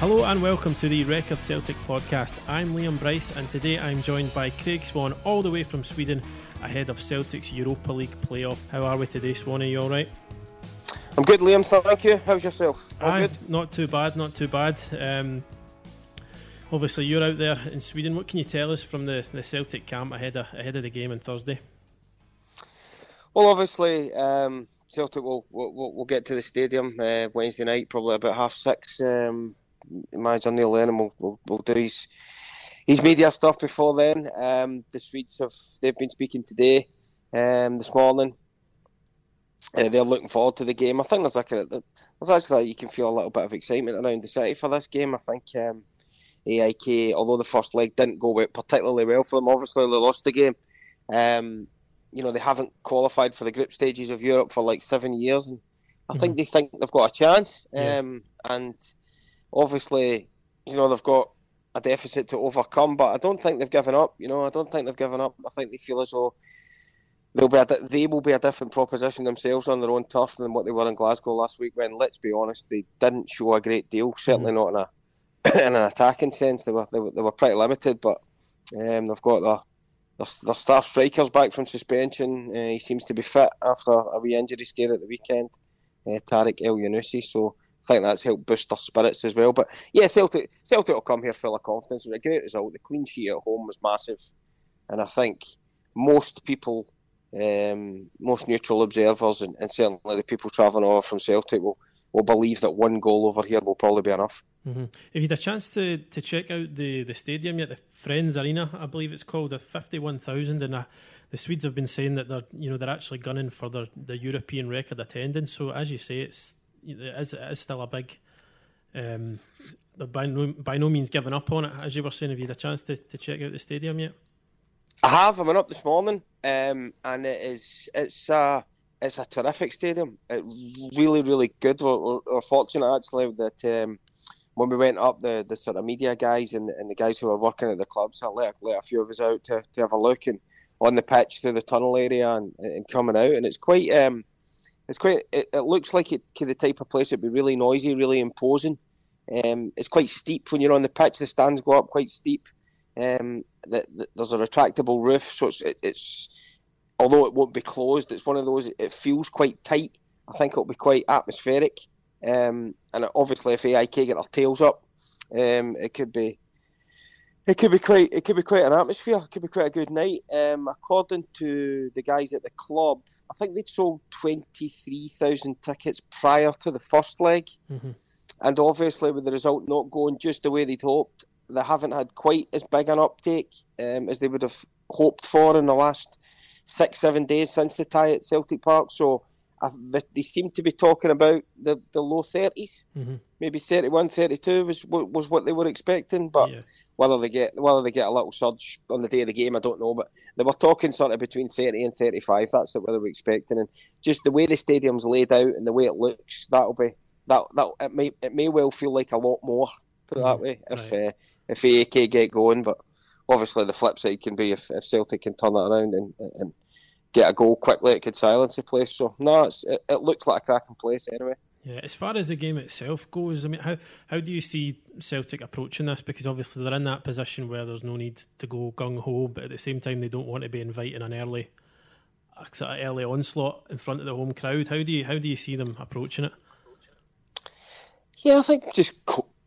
Hello and welcome to the Record Celtic podcast. I'm Liam Bryce and today I'm joined by Craig Swan all the way from Sweden ahead of Celtic's Europa League playoff. How are we today, Swan? Are you all right? I'm good, Liam. Thank you. How's yourself? All Aye, good? Not too bad, not too bad. Um, obviously, you're out there in Sweden. What can you tell us from the, the Celtic camp ahead of, ahead of the game on Thursday? Well, obviously, um, Celtic will, will, will get to the stadium uh, Wednesday night, probably about half six. Um, imagine Neil Lennon will, will, will do his his media stuff before then. Um, the Swedes have they've been speaking today, um, this morning. Uh, they're looking forward to the game. I think there's like a, there's actually you can feel a little bit of excitement around the city for this game. I think um, AIK, although the first leg didn't go particularly well for them, obviously they lost the game. Um, you know they haven't qualified for the group stages of Europe for like seven years, and I mm-hmm. think they think they've got a chance. Yeah. Um, and obviously, you know, they've got a deficit to overcome, but I don't think they've given up. You know, I don't think they've given up. I think they feel as though they'll be a, they will be a different proposition themselves on their own turf than what they were in Glasgow last week. When let's be honest, they didn't show a great deal. Certainly mm-hmm. not in a in an attacking sense. They were they were, they were pretty limited, but um, they've got their, their, their star strikers back from suspension. Uh, he seems to be fit after a wee injury scare at the weekend. Uh, Tarik Elyounoussi, so I think that's helped boost their spirits as well. But yeah, Celtic Celtic will come here full of confidence. It was a great result. The clean sheet at home was massive, and I think most people, um, most neutral observers, and, and, certainly the people travelling over from Celtic will will believe that one goal over here will probably be enough. Mm-hmm. If you had a chance to, to check out the, the stadium yet, the Friends Arena, I believe it's called, the fifty one thousand, and the Swedes have been saying that they're you know they're actually gunning for their the European record attendance. So as you say, it's it is, it is still a big. Um, they're by no, by no means giving up on it, as you were saying. Have you had a chance to, to check out the stadium yet? I have. I went up this morning, um, and it is it's a it's a terrific stadium. It really, really good. We're, we're, we're fortunate actually that um, when we went up, the, the sort of media guys and, and the guys who were working at the clubs, I let, let a few of us out to, to have a look and on the pitch through the tunnel area and, and coming out, and it's quite um, it's quite. It, it looks like it the type of place that'd be really noisy, really imposing. Um, it's quite steep when you're on the pitch. The stands go up quite steep. Um, the, the, there's a retractable roof, so it's, it, it's although it won't be closed, it's one of those. It feels quite tight. I think it'll be quite atmospheric. Um, and obviously, if AIK get their tails up, um, it could be it could be quite it could be quite an atmosphere. It could be quite a good night. Um, according to the guys at the club, I think they'd sold 23,000 tickets prior to the first leg. Mm-hmm. And obviously, with the result not going just the way they'd hoped, they haven't had quite as big an uptake um, as they would have hoped for in the last six, seven days since the tie at Celtic Park. So they seem to be talking about the, the low 30s, mm-hmm. maybe 31, 32 was was what they were expecting. But yeah. whether they get whether they get a little surge on the day of the game, I don't know. But they were talking sort of between 30 and 35. That's what they were expecting, and just the way the stadium's laid out and the way it looks, that'll be that that it may it may well feel like a lot more. Put it that mm-hmm. way, if right. uh, if AIK get going, but obviously the flip side can be if, if Celtic can turn that around and and get a goal quickly, it could silence the place. So no, it, it looks like a cracking place anyway. Yeah, as far as the game itself goes, I mean, how how do you see Celtic approaching this? Because obviously they're in that position where there's no need to go gung ho, but at the same time they don't want to be inviting an early, sort of early onslaught in front of the home crowd. How do you how do you see them approaching it? Yeah, I think just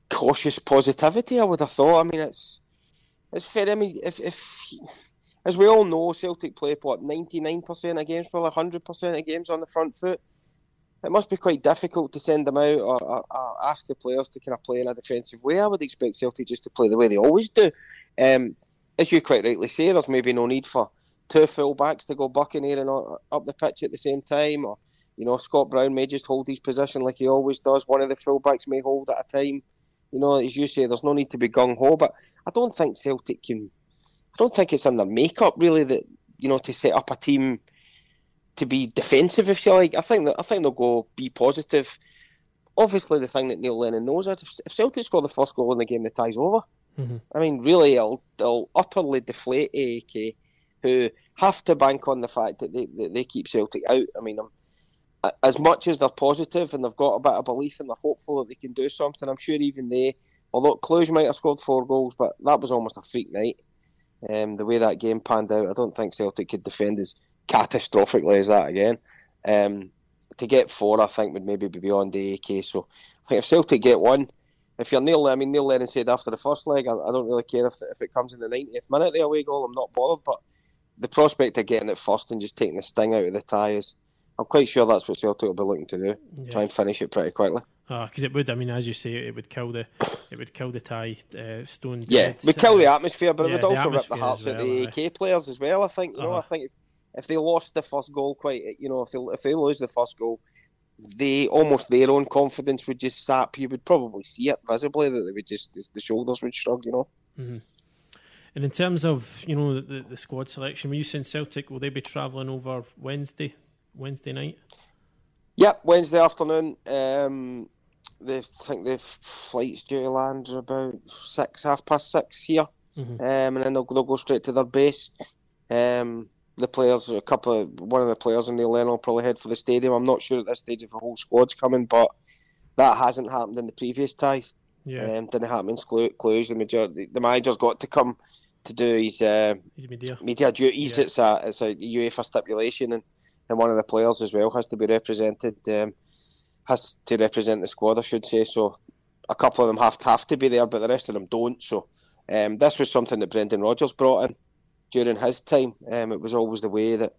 cautious positivity. I would have thought. I mean, it's it's fair. I mean, if if as we all know, Celtic play what ninety nine percent of games, probably hundred percent of games on the front foot. it must be quite difficult to send them out or, or, or, ask the players to kind of play in a defensive way. I would expect Celtic just to play the way they always do. Um, as you quite rightly say, there's maybe no need for two full backs to go bucking here and up the pitch at the same time, or you know Scott Brown may just hold his position like he always does. One of the full backs may hold at a time. You know, as you say, there's no need to be gung ho, but I don't think Celtic can. I don't think it's in their makeup really that you know to set up a team to be defensive, if you like. I think that I think they'll go be positive. Obviously, the thing that Neil Lennon knows is if Celtic score the first goal in the game, the tie's over. Mm-hmm. I mean, really, it'll, it'll utterly deflate AIK, who have to bank on the fact that they, that they keep Celtic out. I mean, I'm, as much as they're positive and they've got a bit of belief and they're hopeful that they can do something, I'm sure even they, although Cluj might have scored four goals, but that was almost a freak night. Um, the way that game panned out, I don't think Celtic could defend as catastrophically as that again. Um, to get four, I think, would maybe be beyond the AIK. So I think if Celtic get one, if you're Neil, I mean, Neil Lennon said after the first leg, I, I don't really care if, if it comes in the 90th minute, the away goal, I'm not bothered. But the prospect of getting it first and just taking the sting out of the tie is, I'm quite sure that's what Celtic will be looking to do. Yeah. Try and finish it pretty quickly. Because uh, it would, I mean, as you say, it would kill the, it would kill the tie uh, stone. Yeah, it would kill the atmosphere, but yeah, it would also rip the hearts well, of the AIK players as well. I think, you uh-huh. know, I think if they lost the first goal, quite, you know, if they if they lose the first goal, they almost their own confidence would just sap. You would probably see it visibly that they would just the shoulders would shrug, you know. Mm-hmm. And in terms of you know the, the squad selection, were you saying Celtic will they be travelling over Wednesday, Wednesday night? Yep, Wednesday afternoon. Um, they think the flights due to land are about six, half past six here, mm-hmm. um, and then they'll, they'll go straight to their base. Um, the players, a couple of one of the players in Neil Lennon will probably head for the stadium. I'm not sure at this stage if the whole squad's coming, but that hasn't happened in the previous ties. Yeah, um, didn't happen in Cluj. The majority, the manager's got to come to do his, uh, his media. media duties. Yeah. It's a it's a UEFA stipulation, and, and one of the players as well has to be represented. Um, has to represent the squad, I should say. So a couple of them have to have to be there, but the rest of them don't. So um, this was something that Brendan Rodgers brought in during his time. Um, it was always the way that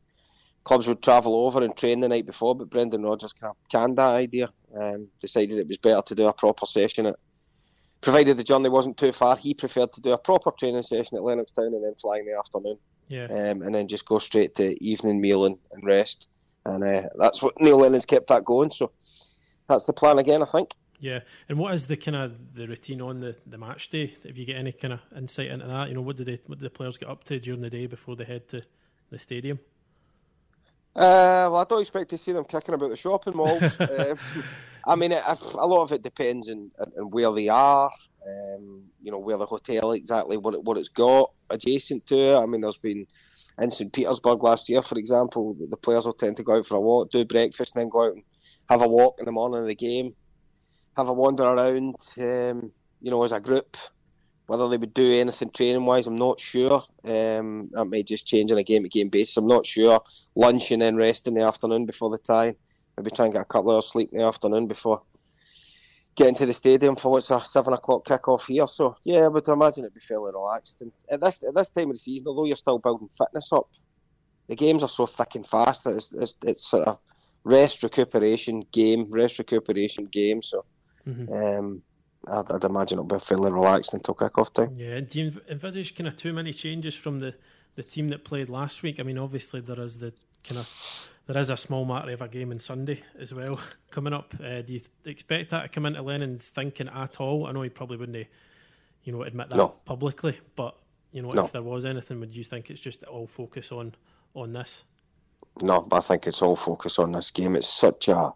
clubs would travel over and train the night before, but Brendan Rodgers canned that idea. Um, decided it was better to do a proper session at, provided the journey wasn't too far. He preferred to do a proper training session at Lennoxtown and then fly in the afternoon. Yeah. Um, and then just go straight to evening meal and, and rest. And uh, that's what Neil Lennon's kept that going. So that's the plan again, I think. Yeah, and what is the kind of the routine on the, the match day? If you get any kind of insight into that, you know, what do they what do the players get up to during the day before they head to the stadium? Uh, well, I don't expect to see them kicking about the shopping malls. um, I mean, it, a lot of it depends on, on where they are. Um, you know, where the hotel exactly what it, what it's got adjacent to it. I mean, there's been in St Petersburg last year, for example, the players will tend to go out for a walk, do breakfast, and then go out and have a walk in the morning of the game have a wander around, um, you know, as a group. Whether they would do anything training wise, I'm not sure. Um, that may just change on a game to game basis. I'm not sure. Lunch and then rest in the afternoon before the tie. Maybe try and get a couple of hours sleep in the afternoon before getting to the stadium for what's a seven o'clock kick off here. So yeah, I would imagine it'd be fairly relaxed. And at this at this time of the season, although you're still building fitness up, the games are so thick and fast that it's, it's, it's sort of rest recuperation game, rest recuperation game. So Mm-hmm. Um, I'd, I'd, imagine it'll be fairly relaxed until kick-off time. Yeah, do you envisage kind of too many changes from the, the team that played last week? I mean, obviously there is the kind of there is a small matter of a game on Sunday as well coming up. Uh, do you expect that to come into Lennon's thinking at all? I know he probably wouldn't, you know, admit that no. publicly, but you know, no. if there was anything, would you think it's just all focus on on this? No, I think it's all focus on this game. It's such a,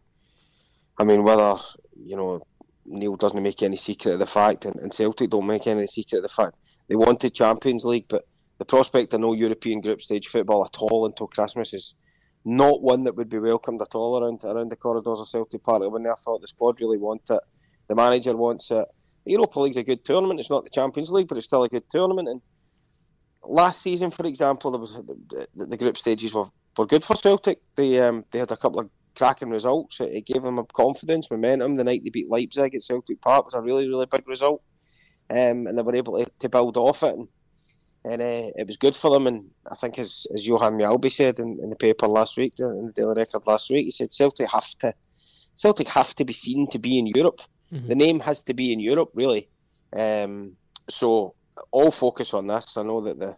I mean, whether you know Neil doesn't make any secret of the fact, and, and Celtic don't make any secret of the fact they wanted Champions League, but the prospect of no European group stage football at all until Christmas is not one that would be welcomed at all around around the corridors of Celtic Park. I thought the squad really want it, the manager wants it. The Europa League's a good tournament. It's not the Champions League, but it's still a good tournament. And last season, for example, there was the, the group stages were, were good for Celtic. They um, they had a couple of cracking results. It, it gave them confidence, momentum. The night they beat Leipzig at Celtic Park was a really, really big result, um, and they were able to, to build off it. And, and uh, it was good for them. And I think, as, as Johan Mjällby said in, in the paper last week, in the Daily Record last week, he said Celtic have to Celtic have to be seen to be in Europe. Mm-hmm. The name has to be in Europe, really. Um, so all focus on this. I know that the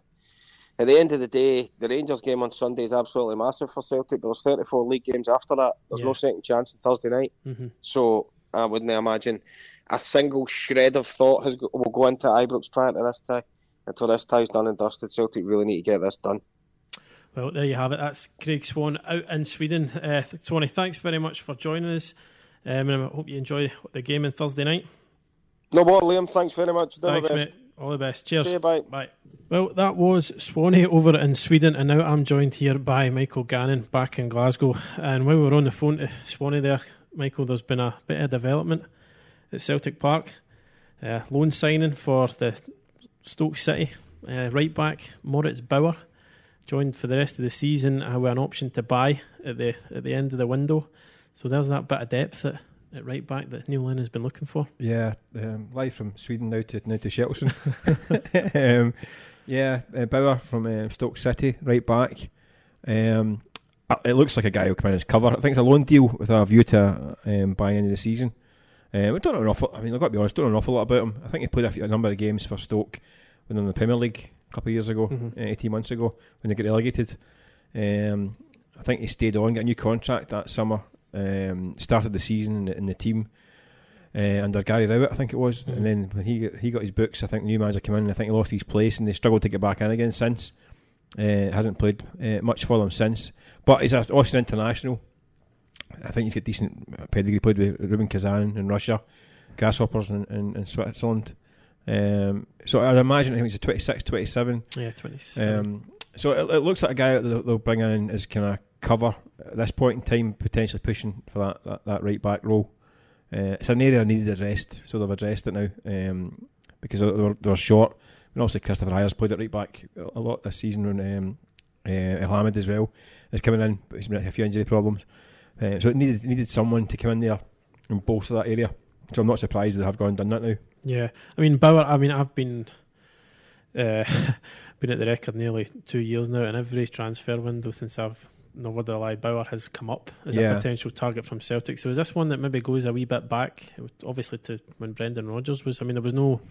at the end of the day, the Rangers game on Sunday is absolutely massive for Celtic. But there's 34 league games after that. There's yeah. no second chance on Thursday night. Mm-hmm. So I wouldn't imagine a single shred of thought has will go into Ibrox prior to this tie. Until this tie's done and dusted, Celtic really need to get this done. Well, there you have it. That's Craig Swan out in Sweden. Uh, Swanee, thanks very much for joining us. Um, and I hope you enjoy the game on Thursday night. No more, Liam. Thanks very much. Do thanks, mate. All the best. Cheers. See you, bye. Bye. Well, that was Swanee over in Sweden, and now I'm joined here by Michael Gannon back in Glasgow. And while we're on the phone to Swanee there, Michael, there's been a bit of development at Celtic Park. Uh, loan signing for the Stoke City uh, right back Moritz Bauer joined for the rest of the season uh, with an option to buy at the at the end of the window. So there's that bit of depth at, at right back that Neil Lennon has been looking for. Yeah, um, live from Sweden now to now to Shelton. um, yeah, uh, Bauer from uh, Stoke City, right back. Um, uh, it looks like a guy who come in as cover. I think it's a loan deal with a view to um, buying into the season. Um, I don't know an awful. I mean, I've got to be honest. Don't know an awful lot about him. I think he played a, few, a number of games for Stoke when in the Premier League a couple of years ago, mm-hmm. uh, eighteen months ago, when they got relegated. Um, I think he stayed on, got a new contract that summer. Um, started the season in the, in the team uh, under Gary Rowett, I think it was. Mm-hmm. And then when he got, he got his books, I think the new manager came in. and I think he lost his place, and they struggled to get back in again since. Uh, hasn't played uh, much for them since, but he's an Austrian international. I think he's got decent pedigree. Played with Rubin Kazan in Russia, Grasshoppers in, in, in Switzerland. Um, so I'd imagine I think he's a 26, 27. Yeah, 27. Um, so it, it, looks like a guy that they'll, they'll bring in as kind of cover at this point in time, potentially pushing for that, that, that right back role. Uh, it's an area needed addressed, so they've addressed it now um, because they were, they were short. And obviously, Kristoffer Ajer's played it right back a lot this season, and um, uh, as well is coming in, but he's been a few injury problems. Uh, so it needed needed someone to come in there and bolster that area. So I'm not surprised that they have gone and done that now. Yeah, I mean Bauer. I mean I've been uh, been at the record nearly two years now, and every transfer window since I've no word of a lie, Bauer has come up as yeah. a potential target from Celtic. So is this one that maybe goes a wee bit back, obviously to when Brendan Rodgers was? I mean, there was no.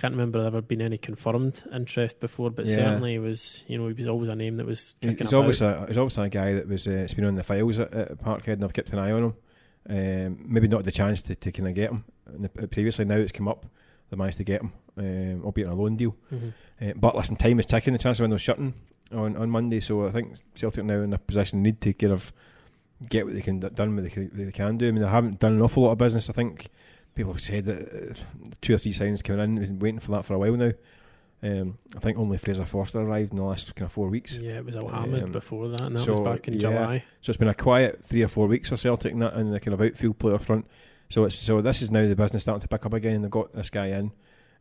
I can't remember there ever been any confirmed interest before, but yeah. certainly was you know he was always a name that was. He's always a he's always a guy that was uh, it's been on the files at, at Parkhead, and I've kept an eye on him. Um, maybe not the chance to, to kind of get him previously. Now it's come up, they managed to get him, um, albeit on a loan deal. Mm-hmm. Uh, but listen, time is ticking. The transfer window's shutting on, on Monday, so I think Celtic now in a position need to kind of get what they can done what they can, they can do. I mean, they haven't done an awful lot of business. I think people have said that uh, two or three signs coming in, been waiting for that for a while now. Um, I think only Fraser Forster arrived in the last kind of four weeks. Yeah, it was Elhamed um, before that, and that so, was back in yeah. July. So it's been a quiet three or four weeks for Celtic in that in the kind of outfield player front. So it's so this is now the business starting to pick up again. They've got this guy in.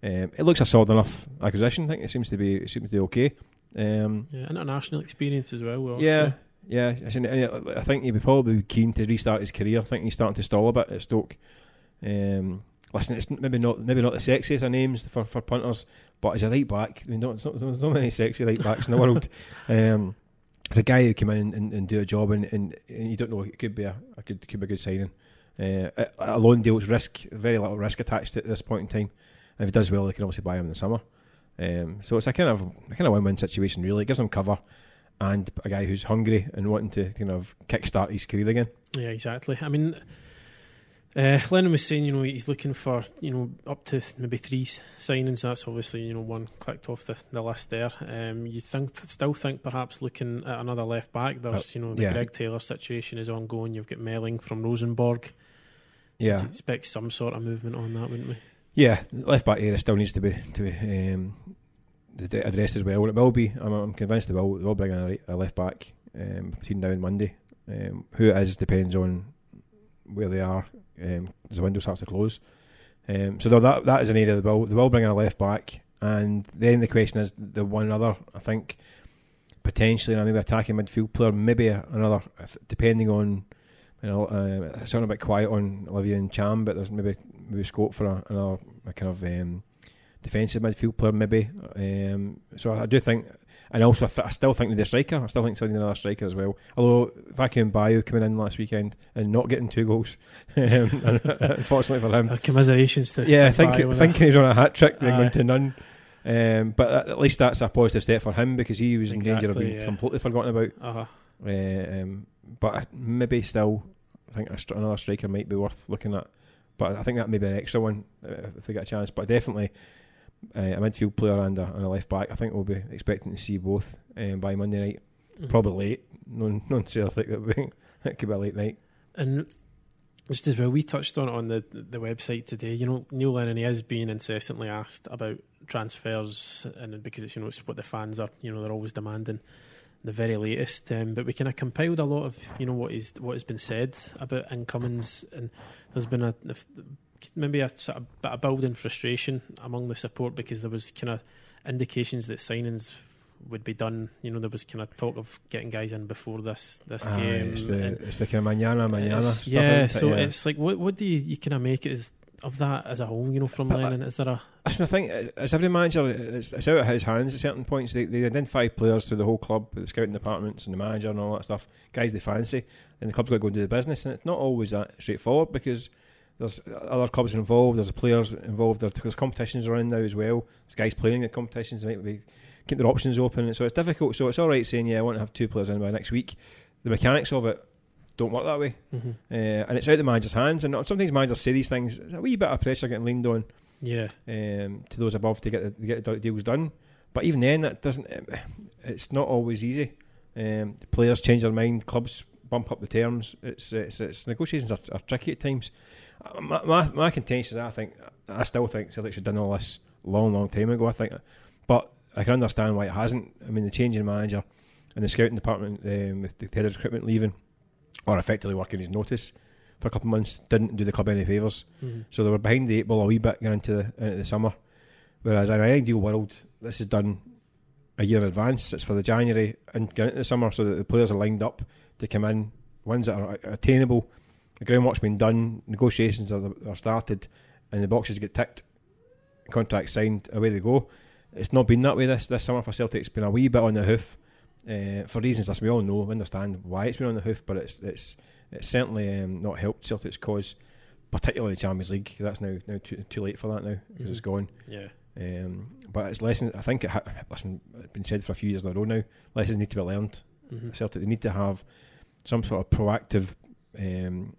Um, it looks a solid enough acquisition. I think it seems to be it seems to be okay. Um, yeah, international experience as well. Yeah, yeah. I think he'd be probably keen to restart his career. I think he's starting to stall a bit at Stoke. Um, listen, it's maybe not maybe not the sexiest of names for, for punters, but he's a right back. I mean, not, not, there's not many sexy right backs in the world. Um, it's a guy who come in and, and, do a job, and, and, and, you don't know it could be a, a good could be a good signing. Uh, a, a loan deal is risk, very little risk attached at this point in time. And if he does well, they can obviously buy him in the summer. Um, so it's a kind of a kind of win-win situation, really. It gives him cover and a guy who's hungry and wanting to kind of kickstart his career again. Yeah, exactly. I mean, uh, Lennon was saying, you know, he's looking for, you know, up to maybe three signings. That's obviously, you know, one clicked off the, the list there. Um, you think, still think perhaps looking at another left back. There's, uh, you know, the yeah. Greg Taylor situation is ongoing. You've got Meling from Rosenborg. Yeah, You'd expect some sort of movement on that, wouldn't we? Yeah, left back area still needs to be to be um, addressed as well. It will be. I'm, I'm convinced they will. They will bring a, a left back um, between now and Monday. Um, who it is depends on where they are um, the window starts to close. Um, so that that is an area they will they will bring in a left back, and then the question is the one other. I think potentially, and maybe attacking midfield player, maybe another, depending on you know, uh, it's sounding a bit quiet on Olivier Ntcham, but there's maybe maybe scope for a, another a kind of um, defensive midfield player maybe. Um, so I do think, and also I, th- I still think the striker. I still think something another striker as well. Although Vakoun Bayo coming in last weekend and not getting two goals, um, unfortunately for him. Uh, commiserations to Yeah, I think thinking he's on a hat trick, then going to none. Um, but at- least that's a positive step for him because he was in danger of being yeah. completely forgotten about. Uh-huh. Uh, um, but maybe still, I think another striker might be worth looking at. But I think that may be an extra one uh, if we get a chance. But definitely uh, a midfield player and a, and a left back. I think we'll be expecting to see both um, by Monday night. Mhm. Probably late. No, no Celtic. That it could be a late night. And just as well, we touched on it on the the website today. You know, Neil Lennon he is being incessantly asked about transfers, and because it's you know it's what the fans are. You know, they're always demanding the very latest. Um, but we kind of compiled a lot of you know what is what has been said about incomings, and there's been a, a maybe a sort of bit of building frustration among the support because there was kind of indications that signings would be done. You know, there was kind of talk of getting guys in before this this game. it's the and- it's the kind of manana manana stuff. yeah, it? so Yeah. it's like, what what do you, you kind of make it as of that as a whole? You know, from But, Lennon, is there a Listen, I think as every manager, it's, it's out of his hands at certain points. They, they identify players through the whole club, with the scouting departments and the manager and all that stuff, guys they fancy, and the club's got to go and do the business. And it's not always that straightforward because there's other clubs involved, there's players involved, there's, there's competitions around now as well. There's guys playing in competitions, they might be keep their options open. So it's difficult. So it's all right saying, yeah, I want to have two players in by next week. The mechanics of it don't work that way. Mhm. Uh, and it's out the manager's hands. And sometimes managers say these things, a wee bit of pressure getting leaned on yeah? um, to those above to get the, to get the deals done. But even then, that doesn't. It's not always easy. Um, players change their mind. Clubs bump up the terms. It's it's, it's negotiations are, are tricky at times. Uh, My, my, my contention is, I think, I still think Celtic should have done all this long, long time ago. I think, but I can understand why it hasn't. I mean, the change in manager and the scouting department um, with the head of recruitment leaving, or effectively working his notice for a couple of months, didn't do the club any favours. Mhm. So they were behind the eight ball a wee bit going into the, into the summer. Whereas in an ideal world, this is done a year in advance. It's for the January and going into the summer so that the players are lined up to come in. Ones that are attainable. The groundwork's been done, negotiations are, are started, and the boxes get ticked, contracts signed, away they go. It's not been that way this, this summer for Celtic. It's been a wee bit on the hoof uh, for reasons that we all know, we understand why it's been on the hoof, but it's it's it's certainly um, not helped Celtic's cause, particularly the Champions League. That's now now too, too late for that now because it's Mhm. gone. Yeah, Um, but it's lessons. I think it ha- listen. It's been said for a few years in a row now. Lessons need to be learned. Mhm. Celtic they need to have some sort of proactive um,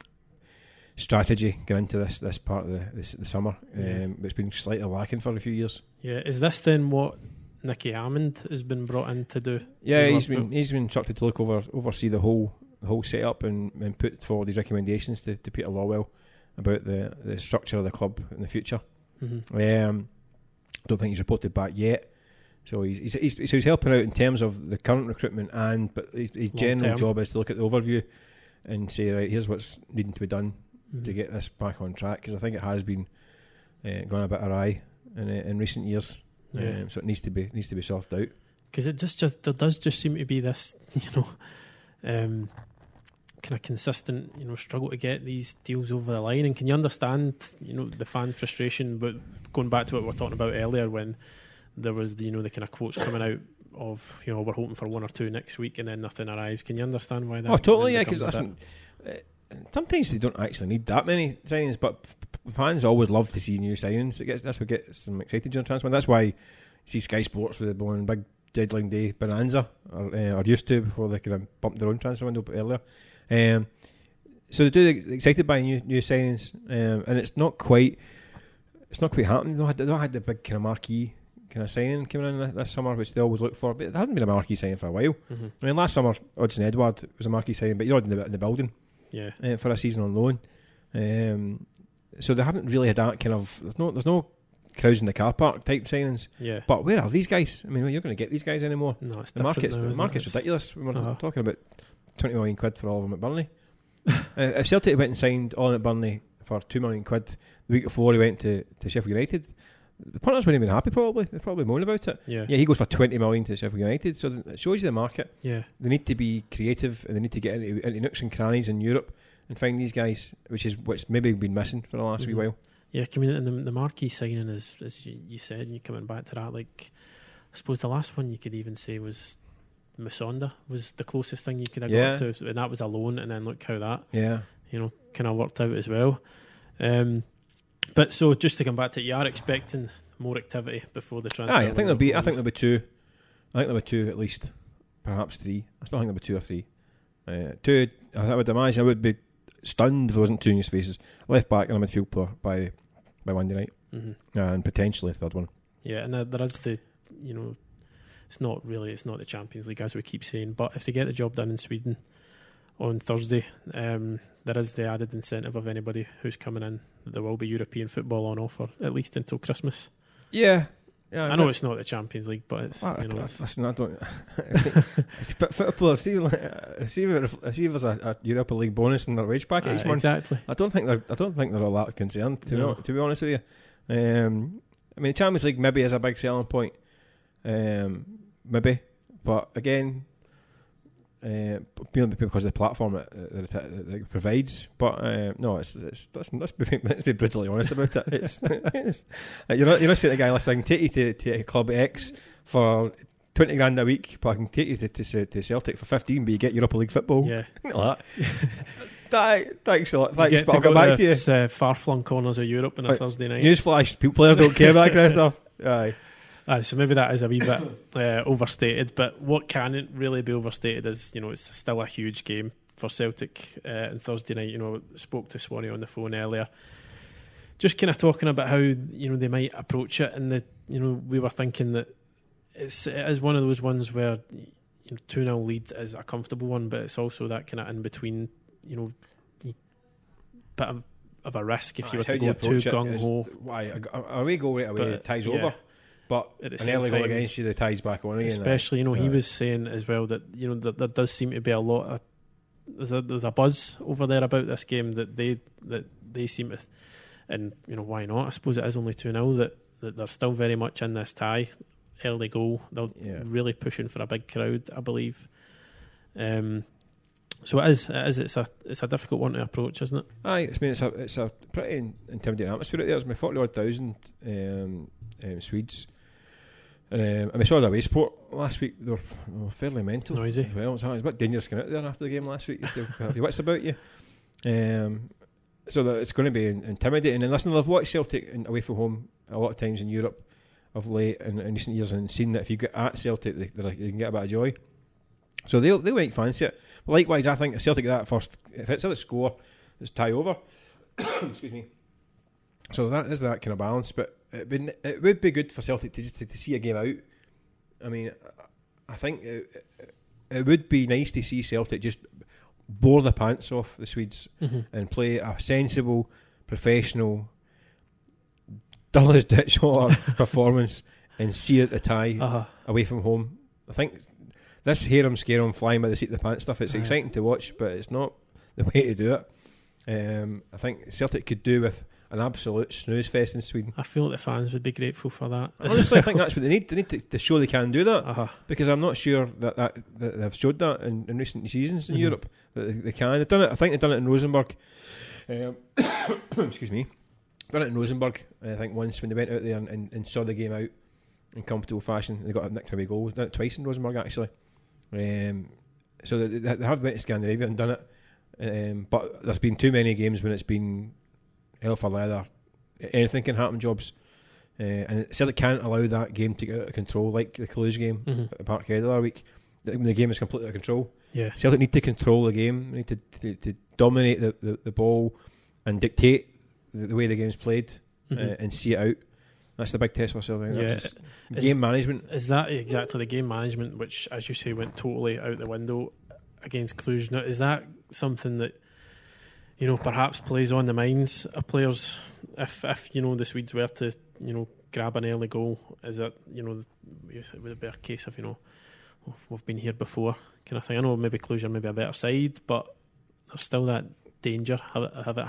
strategy going into this this part of the this, the summer. Yeah. Um, it's been slightly lacking for a few years. yeah. Is this then what Nicky Hammond has been brought in to do? Yeah, he's been he's been instructed to look over oversee the whole the whole setup and, and put forward these recommendations to, to Peter Lawwell about the, the structure of the club in the future. Mhm. Um, don't think he's reported back yet. So he's, he's, he's so he's helping out in terms of the current recruitment and but his, his general term. job is to look at the overview and say right here's what's needing to be done Mhm. to get this back on track because I think it has been uh, gone a bit awry in uh, in recent years. Yeah. Um, so it needs to be needs to be sorted out. because it just just there does just seem to be this you know um kind of consistent you know struggle to get these deals over the line and can you understand you know the fan frustration but going back to what we were talking about earlier when there was the you know the kind of quotes coming out of you know we're hoping for one or two next week and then nothing arrives can you understand why that Oh, totally. Yeah, because listen, uh, sometimes they don't actually need that many signings, but fans always love to see new signings. It gets, that's what gets them excited during transfer. That's why you see Sky Sports with the one big deadline day bonanza, or, uh, or used to before they could have bumped their own transfer window earlier. Um, so they do get excited by new new signings, um, and it's not quite it's not quite happening. They don't have, they don't have the big kind of marquee kind of signing coming in this, summer, which they always look for. But it hasn't been a marquee signing for a while. Mhm. I mean, last summer, Odsonne Edouard was a marquee signing, but you're in the, in the building yeah uh, for a season on loan. Um, so they haven't really had that kind of. There's no, there's no crowds in the car park type signings. yeah But where are these guys? I mean, you're going to get these guys anymore. no it's The market's now, the it? market's It's- ridiculous. We We're Uh-huh. talking about twenty million quid for all of them at Burnley. uh, if Celtic went and signed Oli McBurnie for two million quid the week before he went to, to Sheffield United, the punters wouldn't have been happy. Probably they'd probably moan about it. yeah Yeah, he goes for twenty million to Sheffield United, so it shows you the market. yeah They need to be creative and they need to get into, into nooks and crannies in Europe and find these guys, which is what's maybe been missing for the last Mhm. wee while. Yeah, I mean, and the, the marquee signing is, as you, said, and you're coming back to that. Like, I suppose the last one you could even say was Musonda was the closest thing you could have Yeah. got to, and that was a loan. And then look how that Yeah. you know kind of worked out as well. Um, but so just to come back to it, you are expecting more activity before the transfer. Aye, I think there'll be. I think there'll be two. I think there'll be two at least, perhaps three. I still think there'll be two or three. Uh, two. I would imagine I would be stunned if there wasn't two new faces. Left back and a midfield player by by Monday night, Mhm. and potentially a third one. Yeah, and there is the, you know, it's not really, it's not the Champions League as we keep saying, but if they get the job done in Sweden on Thursday, um, there is the added incentive of anybody who's coming in that there will be European football on offer at least until Christmas. Yeah, yeah. I know it's not the Champions League, but it's Well, you know, I- it's, listen, I don't. but footballers, see, like, uh, see, if, see if there's a, a Europa League bonus in their wage packet each month. exactly. I don't think they're. I don't think they're all that concerned. To, No. be, to be honest with you, um, I mean, Champions League maybe is a big selling point, um, maybe, but again, uh, because of the platform that, that, it- it provides. But uh, no, it's, it's let's, let's, be, let's be brutally honest about it. It's, it's you're not you're not saying to a guy, listen, I can take you to, to Club X for. Twenty grand a week, but I can take you to, to, to Celtic for fifteen. But you get Europa League football. Yeah, like that. Thanks a lot. Thanks, but to I'll go back to you. Uh, far-flung corners of Europe on a. Thursday night. Newsflash: people players don't care about that kind of stuff. Aye, Aye, so maybe that is a wee bit uh, overstated, but what can really be overstated is, you know, it's still a huge game for Celtic uh, on Thursday night. You know, spoke to Swanee on the phone earlier, just kind of talking about how you know they might approach it, and the you know we were thinking that it's it is one of those ones where you know two 0 lead is a comfortable one, but it's also that kind of in between, you know, bit of, of a risk if you were to go too gung ho. Why away goal right away But, ties yeah. over, but At the an same early time- against you, the ties back on again. Especially, you know, he was saying as well that you know that there does seem to be a lot of there's a there's a buzz over there about this game that they that they seem to, and you know why not? I suppose it is only two 0 that that they're still very much in this tie. Early goal, they're Yeah. really pushing for a big crowd, I believe. Um, so it is, it is, it's a it's a difficult one to approach, isn't it? Aye, it's, I mean, it's a it's a pretty intimidating atmosphere out there. It's my forty odd thousand um, um, Swedes. And, um, and we saw the away sport last week. They were, they were fairly mental. Noisy. Well, it's, it's a bit dangerous coming out there after the game last week. You still have your wits about you. Um, so that it's going to be in- intimidating. And listen, I've watched Celtic in, away from home a lot of times in Europe of late and in recent years and seen that if you get at Celtic, they, they can get a bit of joy. So they'll they might fancy it. But likewise, I think Celtic get that first, if it's a score, it's tie over. Excuse me. So that is that kind of balance, but it would, it would be good for Celtic to just to, to see a game out. I mean, I think it, it would be nice to see Celtic just bore the pants off the Swedes Mm-hmm. and play a sensible, professional, dull as ditch water performance and see it the tie Uh-huh. away from home. I think this hear 'em scare 'em flying by the seat of the pants stuff. It's Aye. exciting to watch, but it's not the way to do it. Um, I think Celtic could do with an absolute snooze fest in Sweden. I feel like the fans would be grateful for that. Honestly, I think that's what they need. They need to, to show they can do that uh-huh. because I'm not sure that, that, that they've showed that in, in recent seasons in Mhm. Europe that they, they can. They've done it. I think they've done it in Rosenborg. Um, excuse me. Done it in Rosenborg. I think once when they went out there and, and, and saw the game out in comfortable fashion, they got a nicked away goal. Done it twice in Rosenborg actually. Um, so they, they they have went to Scandinavia and done it. Um, but there's been too many games when it's been hell for leather. Anything can happen. Jobs. Uh, and Celtic can't allow that game to get out of control like the Toulouse game Mhm. at Parkhead the other week. The, the game is completely out of control. Yeah. Celtic need to control the game. They need to, to, to dominate the, the, the ball and dictate the, the way the game's played Mhm. uh, and see it out. That's the big test for Celtic. Yeah. Is- game management. Is that exactly the game management, which, as you say, went totally out the window against Cluj? Now, is that something that you know perhaps plays on the minds of players? If, if you know the Swedes were to you know grab an early goal, is it you know would it be a case of you know "Oh, we've been here before kind of thing? I know maybe Cluj maybe a better side, but there's still that danger. Have it, have it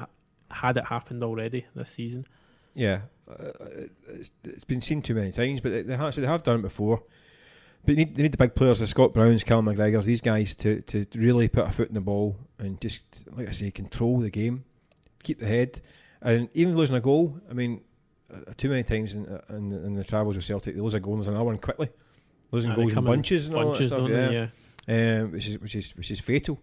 had it happened already this season? Yeah, uh, it's, it's been seen too many times, but they, they, have, so they have done it before. But they need, they need the big players, the Scott Browns, Callum McGregor's, these guys to, to really put a foot in the ball and just, like I say, control the game, keep the head. And even losing a goal, I mean, uh, too many times in, uh, in, in the travels with Celtic, they lose a goal and there's another one quickly. Losing goals in bunches and all that stuff. yeah. they? Yeah. um, which is which is which is fatal.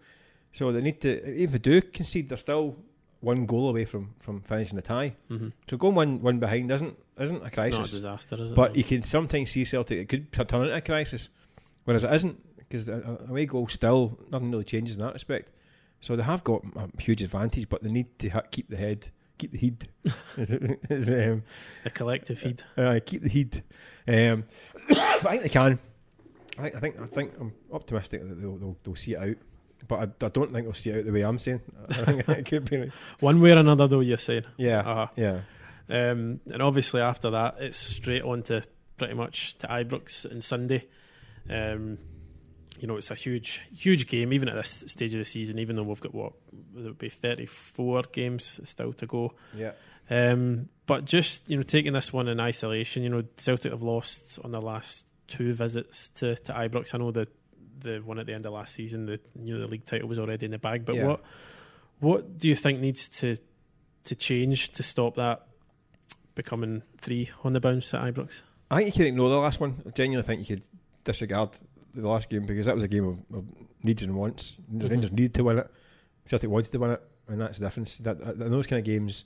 So they need to even if they do concede, they're still one goal away from, from finishing the tie. Mm-hmm. So going one one behind isn't isn't a crisis. It's not a disaster, is it? but you can sometimes see Celtic it could turn into a crisis, whereas it isn't because a away goal still nothing really changes in that respect. So they have got a huge advantage, but they need to ha- keep the head, keep the heat. is, is, um, the collective feed. uh, keep the heat. Um, but I think they can. I think I think I think I'm optimistic that they'll they'll, they'll see it out. But I, I don't think they'll see it out the way I'm saying. I think it could be. One way or another, though, you're saying. Yeah, Uh-huh. yeah, Um, and obviously after that, it's straight on to pretty much to Ibrox on Sunday. Um, you know, it's a huge, huge game, even at this stage of the season. Even though we've got what would it be thirty four games still to go. yeah. Um, but just you know, taking this one in isolation, you know, Celtic have lost on their last two visits to, to Ibrox. I know the the one at the end of last season, the you know the league title was already in the bag. But Yeah. what what do you think needs to to change to stop that becoming three on the bounce at Ibrox? I think you can ignore the last one. I genuinely think you could disregard the last game because that was a game of, of needs and wants. The Mhm. Rangers needed to win it. Celtic wanted to win it, and that's the difference. That, that in those kind of games,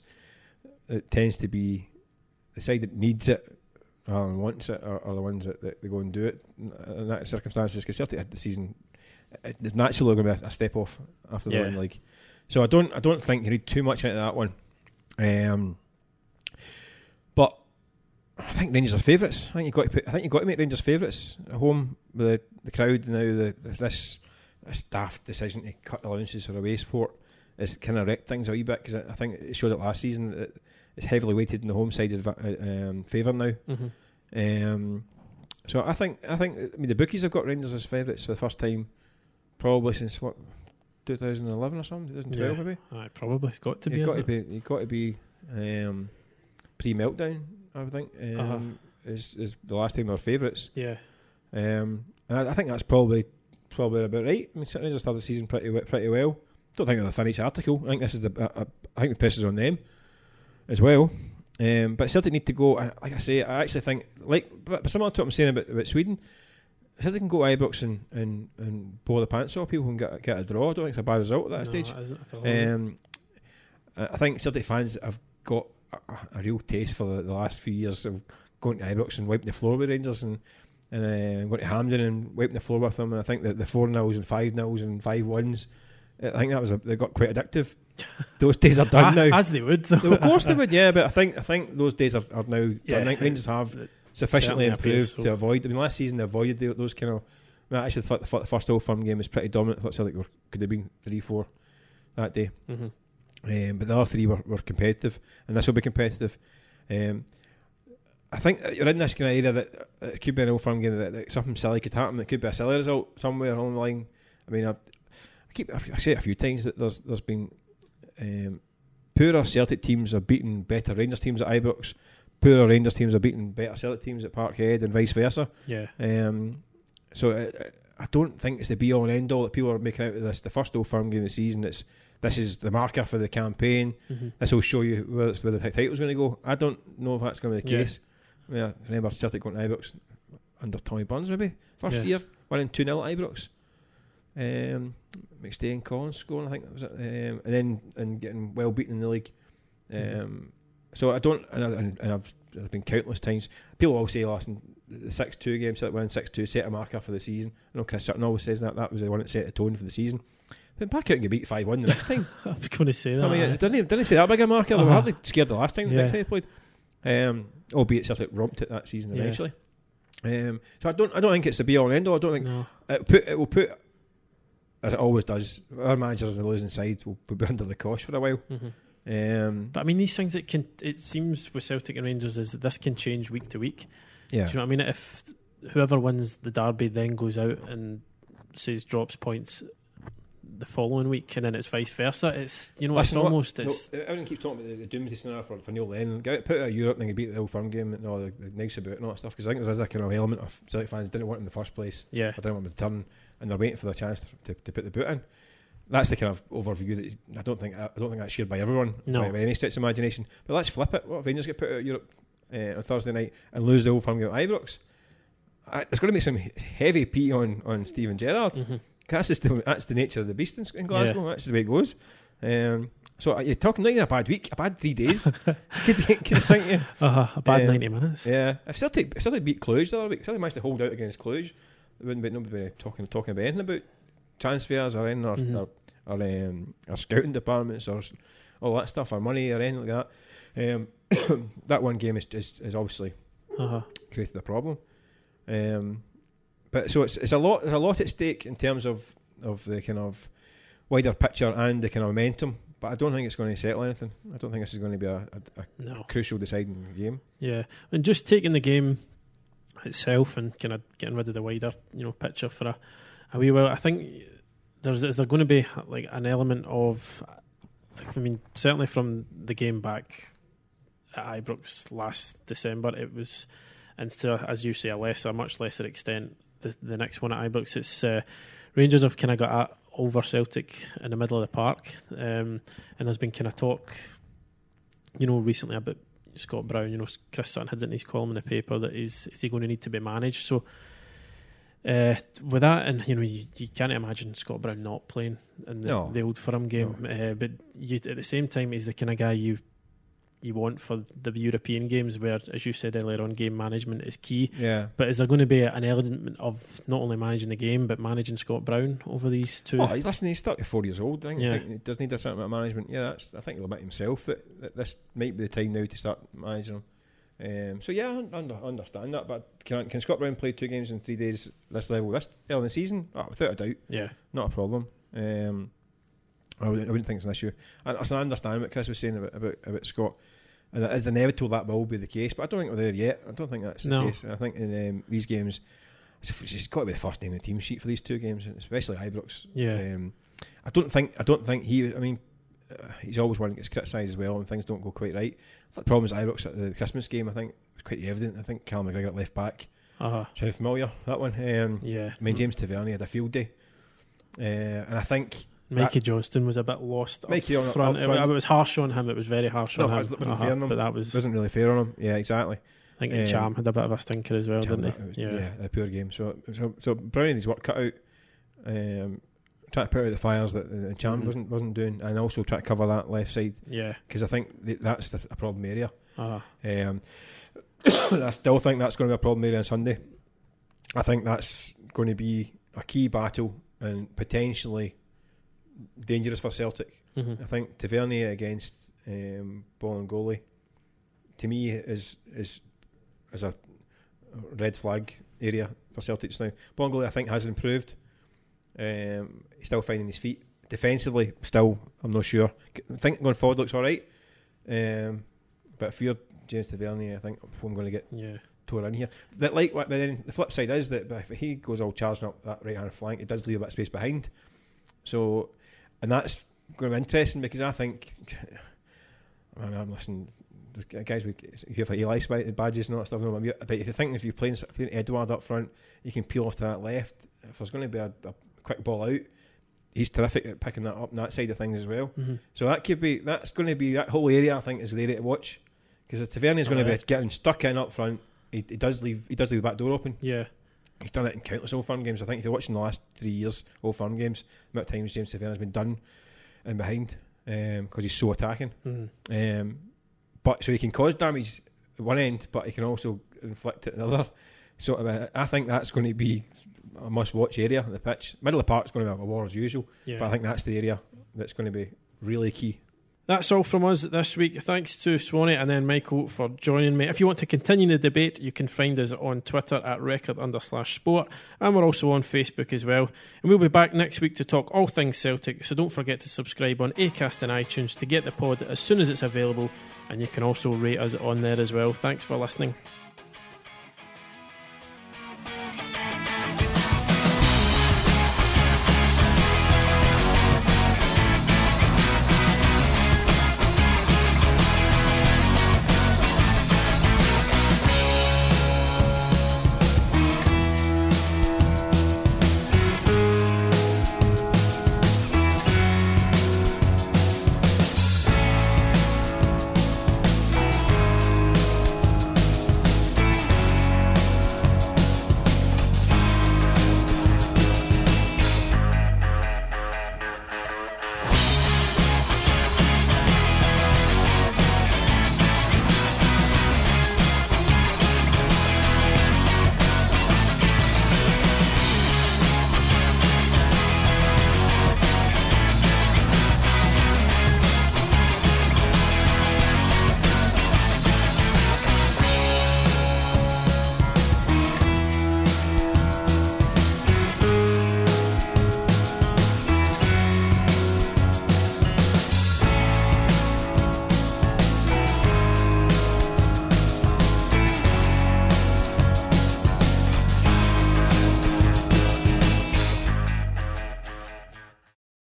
it tends to be the side that needs it rather than wants it are, are the ones that, that they go and do it in that circumstances. Because Celtic had the season, it, it's naturally going to be a, step off after the Yeah. win league. So I don't I don't think you read too much into that one. Um, but I think Rangers are favourites. I think you've got to put, I think you've got to make Rangers favourites at home with the, the crowd now. The, this this daft decision to cut allowances for away sport is kind of wrecked things a wee bit because I, I think it showed it last season that it's heavily weighted in the home side's adva- uh, um, favour now. Mm-hmm. Um, so I think I think I mean the bookies have got Rangers as favourites for the first time probably since what 2011 or something 2012 Yeah. maybe. Aye, probably it's got to be. You've got to isn't it? be. Got to be um, pre meltdown. I would think um, Uh-huh. is is the last time they were favourites. Yeah, Um, and I, I think that's probably probably about right. I mean, certainly just started the season pretty pretty well. Don't think they're the finished article. I think this is the. I, I- I think the press is on them as well. Um, but Celtic need to go. Like I say, I actually think like but similar to what I'm saying about, about Sweden. Celtic can go to Ibrox and, and, and blow the pants off people and get get a draw. I don't think it's a bad result at that no, stage. at all. Um, I think Celtic fans have got a, a real taste for the, the last few years of going to Ibrox and wiping the floor with Rangers and and uh, going to Hampden and wiping the floor with them. And I think that the four nils and five nils and five ones, I think that was a, they got quite addictive. Those days are done now. as they would. of course they would, yeah. But I think I think those days are, are now Yeah, done. I think Rangers have sufficiently improved so. to avoid. I mean, last season they avoided the, those kind of. I, mean, I actually thought the, the first Old Firm game was pretty dominant. I thought Celtic were, could have been three four that day. Mhm. Um, but the other three were, were competitive, and this will be competitive. Um, I think you're in this kind of area that uh, it could be an old firm game that, that something silly could happen. It could be a silly result somewhere along the line. I mean, I, I keep I say it a few times that there's there's been um, poorer Celtic teams have beaten better Rangers teams at Ibrox. Poorer Rangers teams have beaten better Celtic teams at Parkhead, and vice versa. Yeah, Um, so uh, I don't think it's the be all and end all that people are making out of this. The first old firm game of the season. It's this is the marker for the campaign. Mhm. This will show you where, where the title's going to go. I don't know if that's going to be the Yeah. case. Yeah, I remember Celtic going to Ibrox under Tommy Burns maybe first Yeah. year, winning two 0 at Ibrox. Um, McStay and Collins scoring, I think that was it, um, and then and getting well beaten in the league. Um, Mhm. So I don't, and, I, and, and I've there's been countless times. People always say, "Listen, the six two game, Celtic winning six two, set a marker for the season." I know Chris Sutton always says that that was the one that set the tone for the season. Then back out and get beat five one the next time. I was going to say that. I mean, it didn't, didn't he say that big a marker. They were Uh-huh. hardly scared the last time. The Yeah. next time they played, um, albeit Celtic romped it that season Yeah. eventually. Um, so I don't, I don't think it's the be all and end all. I don't think no. it, put, it will put, as it always does, our managers on the losing side will be under the cosh for a while. Mhm. Um, But I mean, these things it can. It seems with Celtic and Rangers is that this can change week to week. yeah, Do you know what I mean? If whoever wins the derby then goes out and says drops points the following week, and then it's vice versa, it's you know Listen, it's what- almost no, it's everyone keeps talking about the, the doomsday scenario for, for Neil Lennon. Get out, put it a Europe and then beat the old firm game and all the, the nice about it and all that stuff. Because I think there's a kind of element of Celtic fans didn't want him in the first place. yeah I didn't want him to turn, and they're waiting for the chance to, to, to put the boot in. that's the kind of overview that I don't think I don't think that's shared by everyone No. by, by any stretch of imagination. But let's flip it. What if Rangers get put out of Europe uh, on Thursday night and lose the Old Firm game at Ibrox? I, there's going to be some heavy pee on on Steven Gerrard. Mhm. That's just the, that's the nature of the beast in, in Glasgow. That's the way it goes. Um, so uh, you're talking not even a bad week, a bad three days. could could sink you. Uh, a bad Um, 90 minutes. Yeah, if Celtic, if Celtic beat Cluj the other week, Celtic managed to hold out against Cluj. There wouldn't be nobody talking talking about anything about transfers or anything or, Mhm. or, or, um, or scouting departments or all that stuff or money or anything like that. Um, that one game is, is, is obviously Uh-huh. created a problem. Um, but so it's it's a lot. There's a lot at stake in terms of of the kind of wider picture and the kind of momentum. But I don't think it's going to settle anything. I don't think this is going to be a, a, a No. crucial deciding game. Yeah, and just taking the game itself and kind of getting rid of the wider, you know, picture for a, a wee while. I think there's is there going to be like an element of, I mean, certainly from the game back at Ibrox last December, it was, and to as you say, a lesser, much lesser extent, the the next one at Ibrox, it's uh, Rangers have kind of got a, over Celtic in the middle of the park, um, and there's been kind of talk, you know, recently about Scott Brown. You know, Chris Sutton had it in his column in the paper that is is he going to need to be managed? So uh, with that, and you know, you, you can't imagine Scott Brown not playing in the, No. the old firm game. Uh, but you, at the same time, he's the kind of guy you you want for the European games, where, as you said earlier on, game management is key. Yeah. But is there going to be an element of not only managing the game but managing Scott Brown over these two? Oh, he's listen. He's thirty-four years old. I think, Yeah. I think he does need a certain amount of management. Yeah, that's. I think he'll admit himself that, that this might be the time now to start managing him. Um, so yeah, I under, understand that. But can, can Scott Brown play two games in three days this level this early in the season? Oh, without a doubt, yeah, not a problem. Um, I, wouldn't, I wouldn't think it's an issue. I, I understand what Chris was saying about about, about Scott. And it is inevitable that will be the case, but I don't think we're there yet. I don't think that's the case. I think in um, these games, it's, it's got to be the first name in the team sheet for these two games, especially Ibrox. yeah, Um, I don't think I don't think he. I mean, uh, he's always one that gets criticised as well, and things don't go quite right. The problem is Ibrox at the Christmas game. I think it was quite evident. I think Cal McGregor at left back uh-huh. sound familiar that one. Um, yeah. I mean, James Tavernier had a field day, uh, and I think Mikey Johnston was a bit lost Mikey up on- front. up It, front. it was harsh on him. It was very harsh No, on him. was- it wasn't Uh-huh. fair on him. But that was, wasn't really fair on him. Yeah, exactly. I think um, Ntcham had a bit of a stinker as well, Ntcham, didn't that he? was- Yeah. a poor game. So, so, so Brownie needs work cut out. Um, trying to put out the fires that uh, Ntcham Mhm. wasn't wasn't doing, and also try to cover that left side Yeah. because I think th- that's the, a problem area. Uh-huh. Um, I still think that's going to be a problem area on Sunday. I think that's going to be a key battle and potentially dangerous for Celtic. Mhm. I think Tavernier against um, Bolingoli, to me, is is is a red flag area for Celtic just now. Bolingoli, I think, has improved. Um, he's still finding his feet. Defensively, still, I'm not sure. I think going forward looks all right. Um, but if you're James Tavernier, I think I'm going to get Yeah. tore in here. But like, but then the flip side is that if he goes all charging up that right hand flank, it does leave a bit of space behind. So, and that's going to be interesting because I think, I mean, I'm listening. Guys with you have Eli badges and all that stuff. But if you think if you're playing, playing Edouard up front, you can peel off to that left. If there's going to be a, a quick ball out, he's terrific at picking that up on that side of things as well. Mhm. So that could be that's going to be that whole area. I think is the area to watch because if Tavernier is going to be getting stuck in up front. He, he does leave. He does leave the back door open. Yeah. He's done it in countless Old Firm games. I think if you're watching the last three years Old Firm games, the amount of times James Tavernier has been done and behind because he's so attacking. Mhm. Um, but so he can cause damage at one end, but he can also inflict it at the other. So uh, I think that's going to be a must-watch area on the pitch. Middle of the park's going to be a war as usual, Yeah. but I think that's the area that's going to be really key. That's all from us this week. Thanks to Swanee and then Michael for joining me. If you want to continue the debate, you can find us on Twitter at record under slash sport, and we're also on Facebook as well. And we'll be back next week to talk all things Celtic, so don't forget to subscribe on Acast and iTunes to get the pod as soon as it's available, and you can also rate us on there as well. Thanks for listening.